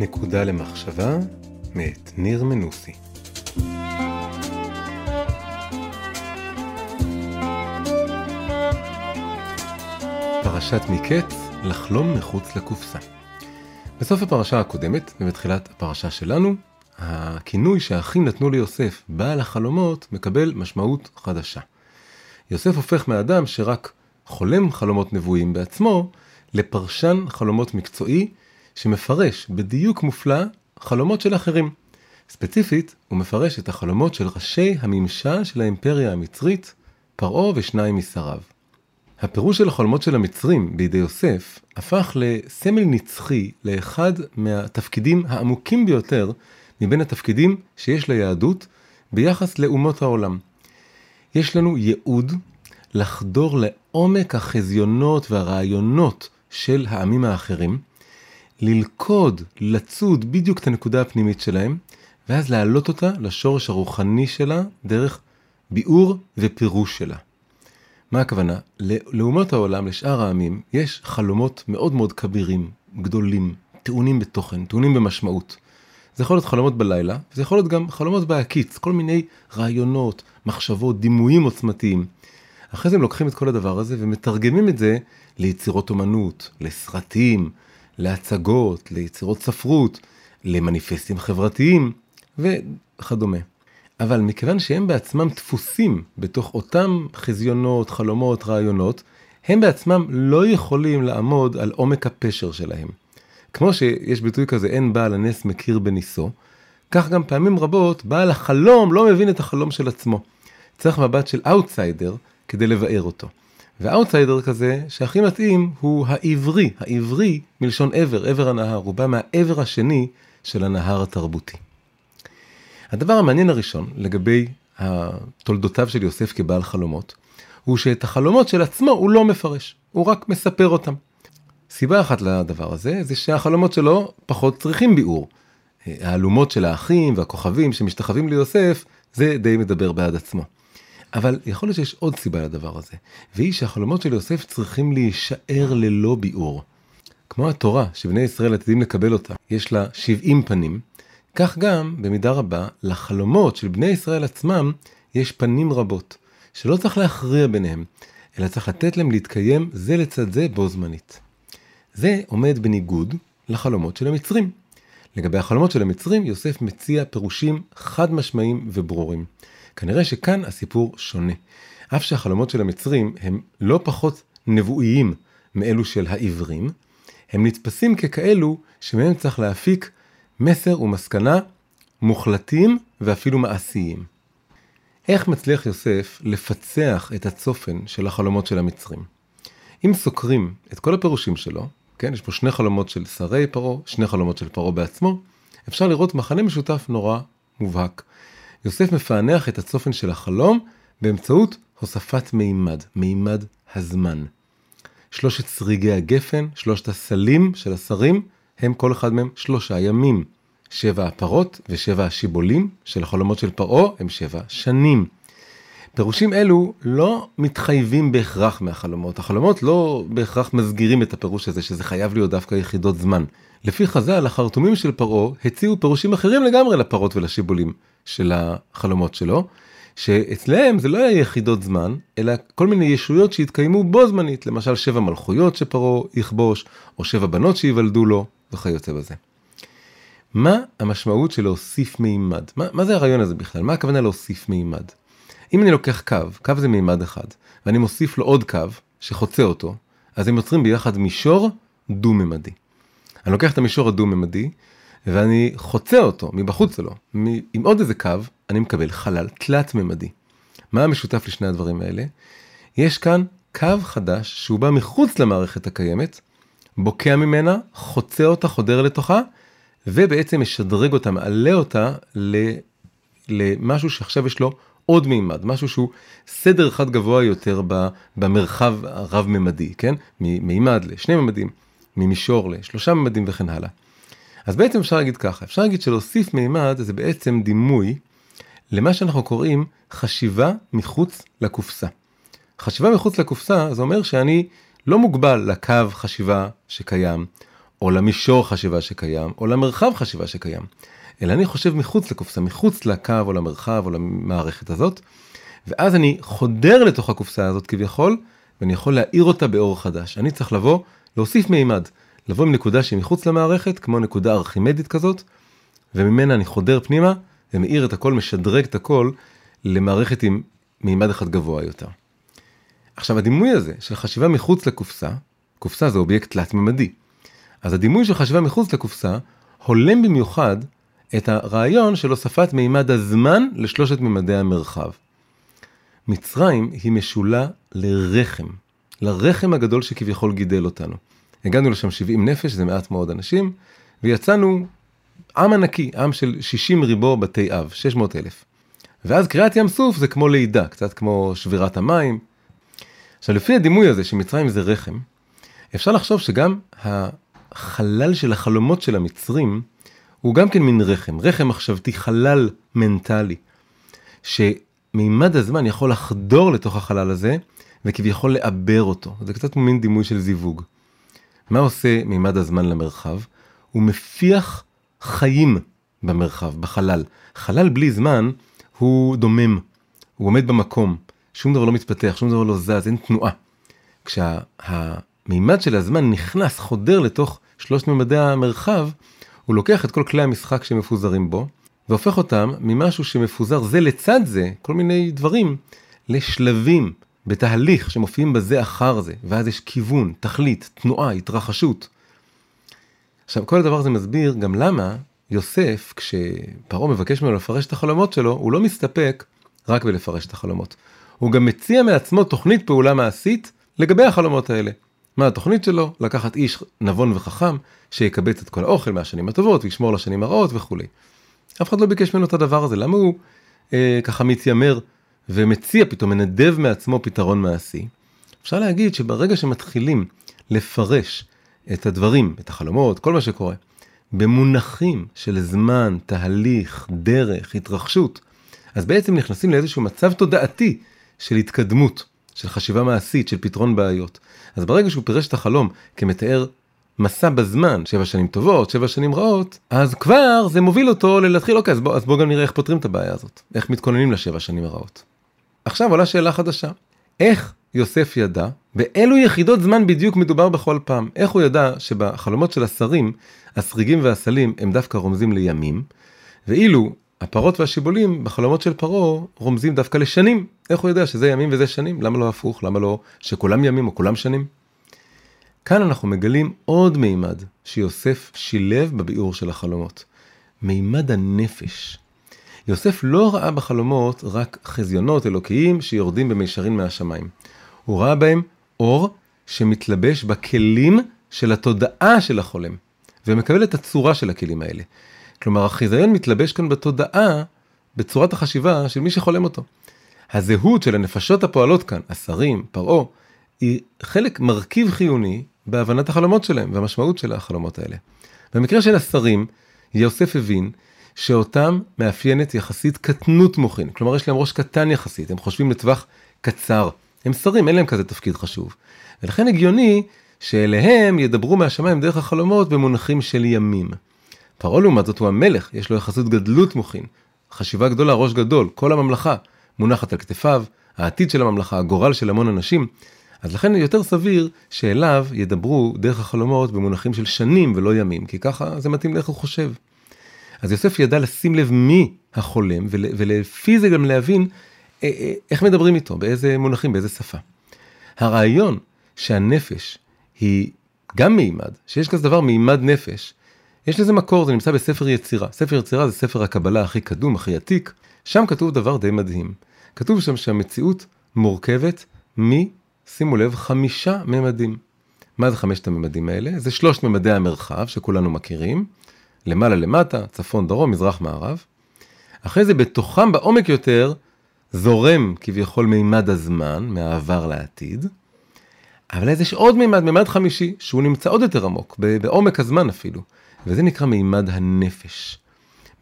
נקודה למחשבה מאת ניר מנוסי פרשת מקץ לחלום מחוץ לקופסה. בסוף הפרשה הקודמת ובתחילת הפרשה שלנו, הכינוי שהאחים נתנו ליוסף, בעל החלומות, מקבל משמעות חדשה. יוסף הופך מאדם שרק חולם חלומות נבואים בעצמו, לפרשן חלומות מקצועי, שמפרש בדיוק מופלא חלומות של אחרים. ספציפית, הוא מפרש את החלומות של ראשי הממשל של האימפריה המצרית, פרעה ושניים משריו. הפירוש של החלומות של המצרים בידי יוסף הפך לסמל נצחי לאחד מהתפקידים העמוקים ביותר מבין התפקידים שיש ליהדות ביחס לאומות העולם. יש לנו ייעוד לחדור לעומק החזיונות והרעיונות של העמים האחרים, ללכוד, לצוד בדיוק את הנקודה הפנימית שלהם, ואז להעלות אותה לשורש הרוחני שלה דרך ביאור ופירוש שלה. מה הכוונה? לאומות העולם, לשאר העמים, יש חלומות מאוד מאוד כבירים, גדולים, טעונים בתוכן, טעונים במשמעות. זה יכול להיות חלומות בלילה, וזה יכול להיות גם חלומות בהקיץ, כל מיני רעיונות, מחשבות, דימויים עוצמתיים. אחרי זה הם לוקחים את כל הדבר הזה ומתרגמים את זה ליצירות אומנות, לסרטים, להצגות, ליצירות ספרות, למניפסטים חברתיים וכדומה. אבל מכיוון שהם בעצמם דפוסים בתוך אותם חזיונות, חלומות, רעיונות, הם בעצמם לא יכולים לעמוד על עומק הפשר שלהם. כמו שיש ביטוי כזה, אין בעל הנס מכיר בניסו, כך גם פעמים רבות בעל החלום לא מבין את החלום של עצמו. צריך מבט של אאוטסיידר כדי לבאר אותו. ואאוטסיידר כזה שהכי מתאים הוא העברי, העברי מלשון עבר, עבר הנהר, הוא בא מהעבר השני של הנהר התרבותי. הדבר המעניין הראשון לגבי תולדותיו של יוסף כבעל חלומות, הוא שאת החלומות של עצמו הוא לא מפרש, הוא רק מספר אותם. סיבה אחת לדבר הזה, זה שהחלומות שלו פחות צריכים ביאור. האלומות של האחים והכוכבים שמשתחווים ליוסף, זה די מדבר בעד עצמו. אבל יכול להיות שיש עוד סיבה לדבר הזה, והיא שהחלומות של יוסף צריכים להישאר ללא ביאור. כמו התורה שבני ישראל עתידים לקבל אותה, יש לה 70 פנים, כך גם, במידה רבה, לחלומות של בני ישראל עצמם יש פנים רבות, שלא צריך להכריע ביניהם, אלא צריך לתת להם להתקיים זה לצד זה בו זמנית. זה עומד בניגוד לחלומות של המצרים. לגבי החלומות של המצרים, יוסף מציע פירושים חד משמעיים וברורים. כנראה שכאן הסיפור שונה. אף שהחלומות של המצרים הם לא פחות נבואיים מאלו של העברים, הם נתפסים ככאלו שמהם צריך להפיק מסר ומסקנה מוחלטים ואפילו מעשיים. איך מצליח יוסף לפצח את הצופן של החלומות של המצרים? אם סוקרים את כל הפירושים שלו, כן, יש פה שני חלומות של שרי פרעה, שני חלומות של פרעה בעצמו, אפשר לראות מחנה משותף נורא מובהק. יוסף מפענח את הצופן של החלום באמצעות הוספת מימד, מימד הזמן. שלושת שריגי הגפן, שלושת הסלים של השרים, הם כל אחד מהם שלושה ימים. שבע הפרות ושבע השיבולים של החלומות של פרעה הם שבע שנים. פירושים אלו לא מתחייבים בהכרח מהחלומות. החלומות לא בהכרח מסגירים את הפירוש הזה שזה חייב להיות דווקא יחידות זמן. לפי חז"ל, החרטומים של פרעה הציעו פירושים אחרים לגמרי לפרות ולשיבולים של החלומות שלו, שאצלם זה לא היה יחידות זמן, אלא כל מיני ישויות שהתקיימו בו זמנית, למשל שבע מלכויות שפרעה יכבוש, או שבע בנות שייוולדו לו, וכיוצא בזה. מה המשמעות של להוסיף מימד? מה, מה זה הרעיון הזה בכלל? מה הכוונה להוסיף מימד? אם אני לוקח קו, קו זה מימד אחד, ואני מוסיף לו עוד קו שחוצה אותו, אז הם יוצרים ביחד מישור דו-ממדי. אני לוקח את המישור הדו-ממדי, ואני חוצה אותו מבחוץ שלו, עם עוד איזה קו, אני מקבל חלל תלת-ממדי. מה המשותף לשני הדברים האלה? יש כאן קו חדש שהוא בא מחוץ למערכת הקיימת, בוקע ממנה, חוצה אותה, חודר לתוכה, ובעצם משדרג אותה, מעלה אותה למשהו שעכשיו יש לו עוד מימד, משהו שהוא סדר אחד גבוה יותר במרחב הרב-ממדי, כן? ממימד לשני ממדים, ממישור לשלושה ממדים וכן הלאה. אז בעצם אפשר להגיד ככה, אפשר להגיד שלהוסיף מימד זה בעצם דימוי למה שאנחנו קוראים חשיבה מחוץ לקופסה. חשיבה מחוץ לקופסה זה אומר שאני לא מוגבל לקו חשיבה שקיים, או למישור חשיבה שקיים, או למרחב חשיבה שקיים, אלא אני חושב מחוץ לקופסה, מחוץ לקו או למרחב או למערכת הזאת, ואז אני חודר לתוך הקופסה הזאת כביכול, ואני יכול להאיר אותה באור חדש. אני צריך לבוא, להוסיף מימד, לבוא עם נקודה שהיא מחוץ למערכת, כמו נקודה ארכימדית כזאת, וממנה אני חודר פנימה, ומאיר את הכל, משדרג את הכל למערכת עם מימד אחד גבוה יותר. עכשיו הדימוי הזה של חשיבה מחוץ לקופסה, קופסה זה אובייקט תלת-ממדי. אז הדימוי של חשיבה מחוץ לקופסה הולם במיוחד את הרעיון של הוספת מימד הזמן לשלושת מימדי המרחב. מצרים היא משולה לרחם, לרחם הגדול שכביכול גידל אותנו. הגענו לשם 70 נפש, זה מעט מאוד אנשים, ויצאנו עם ענקי, עם של 60 ריבו בתי אב, 600 אלף. ואז קריעת ים סוף זה כמו לידה, קצת כמו שבירת המים. עכשיו לפי הדימוי הזה שמצרים זה רחם, אפשר לחשוב שגם החלל של החלומות של המצרים הוא גם כן מין רחם, רחם מחשבתי, חלל מנטלי, שמימד הזמן יכול לחדור לתוך החלל הזה וכביכול לעבר אותו, זה קצת מין דימוי של זיווג. מה עושה מימד הזמן למרחב? הוא מפיח חיים במרחב, בחלל. חלל בלי זמן הוא דומם, הוא עומד במקום, שום דבר לא מתפתח, שום דבר לא זז, אין תנועה. כשהמימד של הזמן נכנס, חודר לתוך שלושת ממדי המרחב, הוא לוקח את כל כלי המשחק שמפוזרים בו, והופך אותם ממשהו שמפוזר זה לצד זה, כל מיני דברים, לשלבים, בתהליך שמופיעים בזה אחר זה, ואז יש כיוון, תכלית, תנועה, התרחשות. עכשיו, כל הדבר הזה מסביר גם למה יוסף, כשפרעה מבקש ממנו לפרש את החלומות שלו, הוא לא מסתפק רק בלפרש את החלומות. הוא גם מציע מעצמו תוכנית פעולה מעשית לגבי החלומות האלה. מה התוכנית שלו? לקחת איש נבון וחכם שיקבץ את כל האוכל מהשנים הטובות וישמור לשנים הרעות וכולי. אף אחד לא ביקש ממנו את הדבר הזה, למה הוא אה, ככה מתיימר ומציע פתאום, מנדב מעצמו פתרון מעשי? אפשר להגיד שברגע שמתחילים לפרש את הדברים, את החלומות, כל מה שקורה, במונחים של זמן, תהליך, דרך, התרחשות, אז בעצם נכנסים לאיזשהו מצב תודעתי של התקדמות, של חשיבה מעשית, של פתרון בעיות. אז ברגע שהוא פירש את החלום כמתאר מסע בזמן, שבע שנים טובות, שבע שנים רעות, אז כבר זה מוביל אותו ללהתחיל, אוקיי, אז בוא, אז בוא גם נראה איך פותרים את הבעיה הזאת, איך מתכוננים לשבע שנים הרעות. עכשיו עולה שאלה חדשה, איך יוסף ידע באילו יחידות זמן בדיוק מדובר בכל פעם? איך הוא ידע שבחלומות של השרים, הסריגים והסלים הם דווקא רומזים לימים, ואילו הפרות והשיבולים בחלומות של פרעה רומזים דווקא לשנים. איך הוא יודע שזה ימים וזה שנים? למה לא הפוך? למה לא שכולם ימים או כולם שנים? כאן אנחנו מגלים עוד מימד שיוסף שילב בביאור של החלומות. מימד הנפש. יוסף לא ראה בחלומות רק חזיונות אלוקיים שיורדים במישרין מהשמיים. הוא ראה בהם אור שמתלבש בכלים של התודעה של החולם, ומקבל את הצורה של הכלים האלה. כלומר, החיזיון מתלבש כאן בתודעה, בצורת החשיבה של מי שחולם אותו. הזהות של הנפשות הפועלות כאן, השרים, פרעה, היא חלק, מרכיב חיוני בהבנת החלומות שלהם והמשמעות של החלומות האלה. במקרה של השרים, יוסף הבין שאותם מאפיינת יחסית קטנות מוחין, כלומר יש להם ראש קטן יחסית, הם חושבים לטווח קצר, הם שרים, אין להם כזה תפקיד חשוב. ולכן הגיוני שאליהם ידברו מהשמיים דרך החלומות במונחים של ימים. פרעה לעומת זאת הוא המלך, יש לו יחסות גדלות מוחין, חשיבה גדולה, ראש גדול, כל הממלכה מונחת על כתפיו, העתיד של הממלכה, הגורל של המון אנשים, אז לכן יותר סביר שאליו ידברו דרך החלומות במונחים של שנים ולא ימים, כי ככה זה מתאים לאיך הוא חושב. אז יוסף ידע לשים לב מי החולם, ול, ולפי זה גם להבין אה, אה, איך מדברים איתו, באיזה מונחים, באיזה שפה. הרעיון שהנפש היא גם מימד, שיש כזה דבר מימד נפש, יש לזה מקור, זה נמצא בספר יצירה. ספר יצירה זה ספר הקבלה הכי קדום, הכי עתיק. שם כתוב דבר די מדהים. כתוב שם שהמציאות מורכבת מ, שימו לב, חמישה ממדים. מה זה חמשת הממדים האלה? זה שלושת ממדי המרחב שכולנו מכירים. למעלה למטה, צפון דרום, מזרח מערב. אחרי זה בתוכם בעומק יותר זורם כביכול מימד הזמן, מהעבר לעתיד. אבל אז יש עוד מימד, מימד חמישי, שהוא נמצא עוד יותר עמוק, בעומק הזמן אפילו. וזה נקרא מימד הנפש.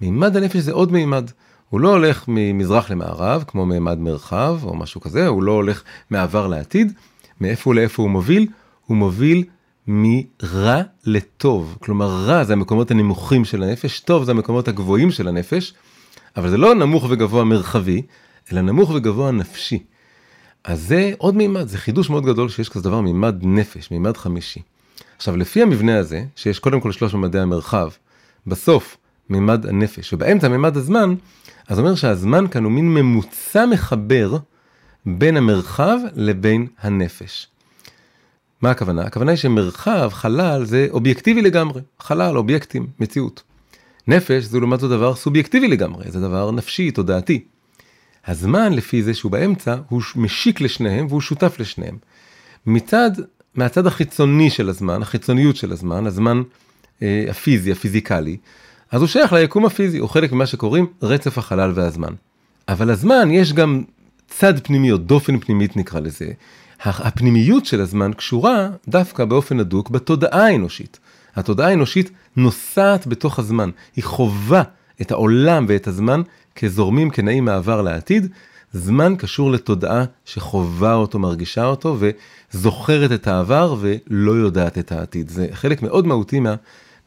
מימד הנפש זה עוד מימד. הוא לא הולך ממזרח למערב, כמו מימד מרחב או משהו כזה, הוא לא הולך מעבר לעתיד. מאיפה לאיפה הוא מוביל? הוא מוביל מרע לטוב. כלומר, רע זה המקומות הנמוכים של הנפש, טוב זה המקומות הגבוהים של הנפש, אבל זה לא נמוך וגבוה מרחבי, אלא נמוך וגבוה נפשי. אז זה עוד מימד, זה חידוש מאוד גדול שיש כזה דבר מימד נפש, מימד חמישי. עכשיו, לפי המבנה הזה, שיש קודם כל שלוש ממדי המרחב, בסוף מימד הנפש, ובאמצע מימד הזמן, אז אומר שהזמן כאן הוא מין ממוצע מחבר בין המרחב לבין הנפש. מה הכוונה? הכוונה היא שמרחב, חלל, זה אובייקטיבי לגמרי. חלל, אובייקטים, מציאות. נפש זה לעומת זאת דבר סובייקטיבי לגמרי, זה דבר נפשי, תודעתי. הזמן, לפי זה שהוא באמצע, הוא משיק לשניהם והוא שותף לשניהם. מצד, מהצד החיצוני של הזמן, החיצוניות של הזמן, הזמן אה, הפיזי, הפיזיקלי, אז הוא שייך ליקום הפיזי, הוא חלק ממה שקוראים רצף החלל והזמן. אבל הזמן יש גם צד פנימי או דופן פנימית נקרא לזה. הפנימיות של הזמן קשורה דווקא באופן הדוק בתודעה האנושית. התודעה האנושית נוסעת בתוך הזמן, היא חווה את העולם ואת הזמן כזורמים כנעים מעבר לעתיד. זמן קשור לתודעה שחווה אותו, מרגישה אותו וזוכרת את העבר ולא יודעת את העתיד. זה חלק מאוד מהותי מה,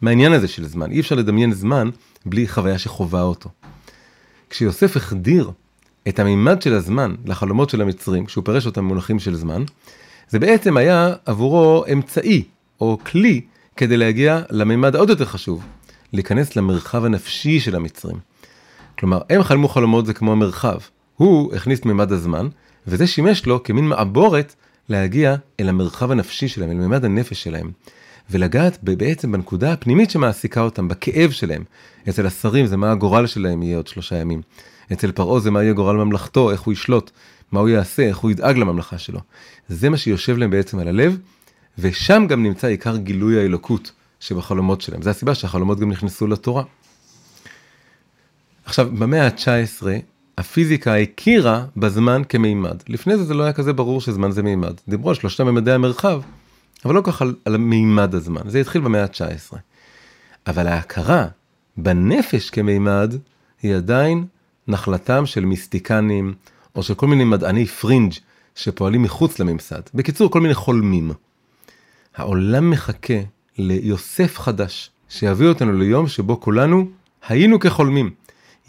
מהעניין הזה של זמן. אי אפשר לדמיין זמן בלי חוויה שחווה אותו. כשיוסף החדיר את המימד של הזמן לחלומות של המצרים, כשהוא פירש אותם במונחים של זמן, זה בעצם היה עבורו אמצעי או כלי כדי להגיע למימד העוד יותר חשוב, להיכנס למרחב הנפשי של המצרים. כלומר, הם חלמו חלומות זה כמו מרחב. הוא הכניס מימד הזמן, וזה שימש לו כמין מעבורת להגיע אל המרחב הנפשי שלהם, אל מימד הנפש שלהם. ולגעת בעצם בנקודה הפנימית שמעסיקה אותם, בכאב שלהם. אצל השרים זה מה הגורל שלהם יהיה עוד שלושה ימים. אצל פרעה זה מה יהיה גורל ממלכתו, איך הוא ישלוט, מה הוא יעשה, איך הוא ידאג לממלכה שלו. זה מה שיושב להם בעצם על הלב, ושם גם נמצא עיקר גילוי האלוקות שבחלומות שלהם. זה הסיבה שהחלומות גם נכנסו לתורה. עכשיו, במאה ה-19, הפיזיקה הכירה בזמן כמימד. לפני זה זה לא היה כזה ברור שזמן זה מימד. דיברו על שלושת ממדי המרחב, אבל לא כך על, על מימד הזמן. זה התחיל במאה ה-19. אבל ההכרה בנפש כמימד היא עדיין נחלתם של מיסטיקנים או של כל מיני מדעני פרינג' שפועלים מחוץ לממסד. בקיצור, כל מיני חולמים. העולם מחכה ליוסף חדש, שיביא אותנו ליום שבו כולנו היינו כחולמים.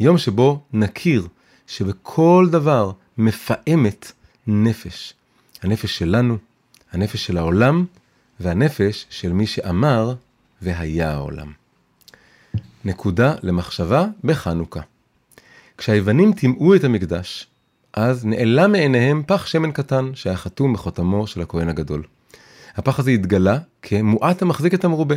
יום שבו נכיר שבכל דבר מפעמת נפש. הנפש שלנו, הנפש של העולם, והנפש של מי שאמר והיה העולם. נקודה למחשבה בחנוכה. כשהיוונים טימאו את המקדש, אז נעלם מעיניהם פח שמן קטן שהיה חתום בחותמו של הכהן הגדול. הפח הזה התגלה כמועט המחזיק את המרובה.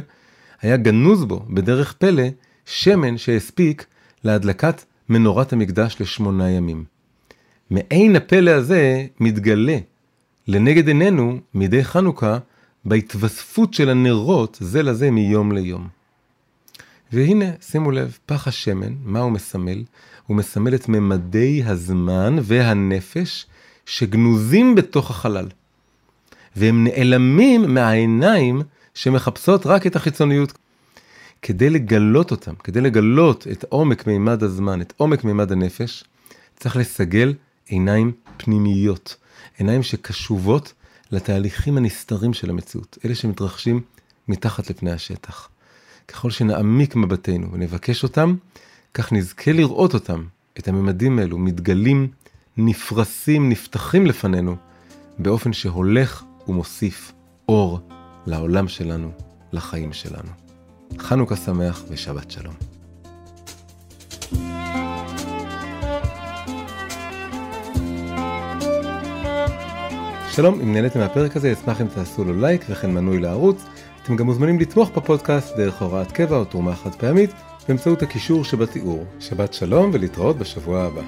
היה גנוז בו, בדרך פלא, שמן שהספיק להדלקת מנורת המקדש לשמונה ימים. מעין הפלא הזה מתגלה לנגד עינינו מדי חנוכה בהתווספות של הנרות זה לזה מיום ליום. והנה, שימו לב, פח השמן, מה הוא מסמל? הוא מסמל את ממדי הזמן והנפש שגנוזים בתוך החלל. והם נעלמים מהעיניים שמחפשות רק את החיצוניות. כדי לגלות אותם, כדי לגלות את עומק מימד הזמן, את עומק מימד הנפש, צריך לסגל עיניים פנימיות, עיניים שקשובות לתהליכים הנסתרים של המציאות, אלה שמתרחשים מתחת לפני השטח. ככל שנעמיק מבטנו ונבקש אותם, כך נזכה לראות אותם, את הממדים האלו, מתגלים, נפרסים, נפתחים לפנינו, באופן שהולך ומוסיף אור לעולם שלנו, לחיים שלנו. חנוכה שמח ושבת שלום. שלום, אם נהניתם מהפרק הזה, אשמח אם תעשו לו לייק וכן מנוי לערוץ. אתם גם מוזמנים לתמוך בפודקאסט דרך הוראת קבע או תרומה חד פעמית באמצעות הקישור שבתיאור. שבת שלום ולהתראות בשבוע הבא.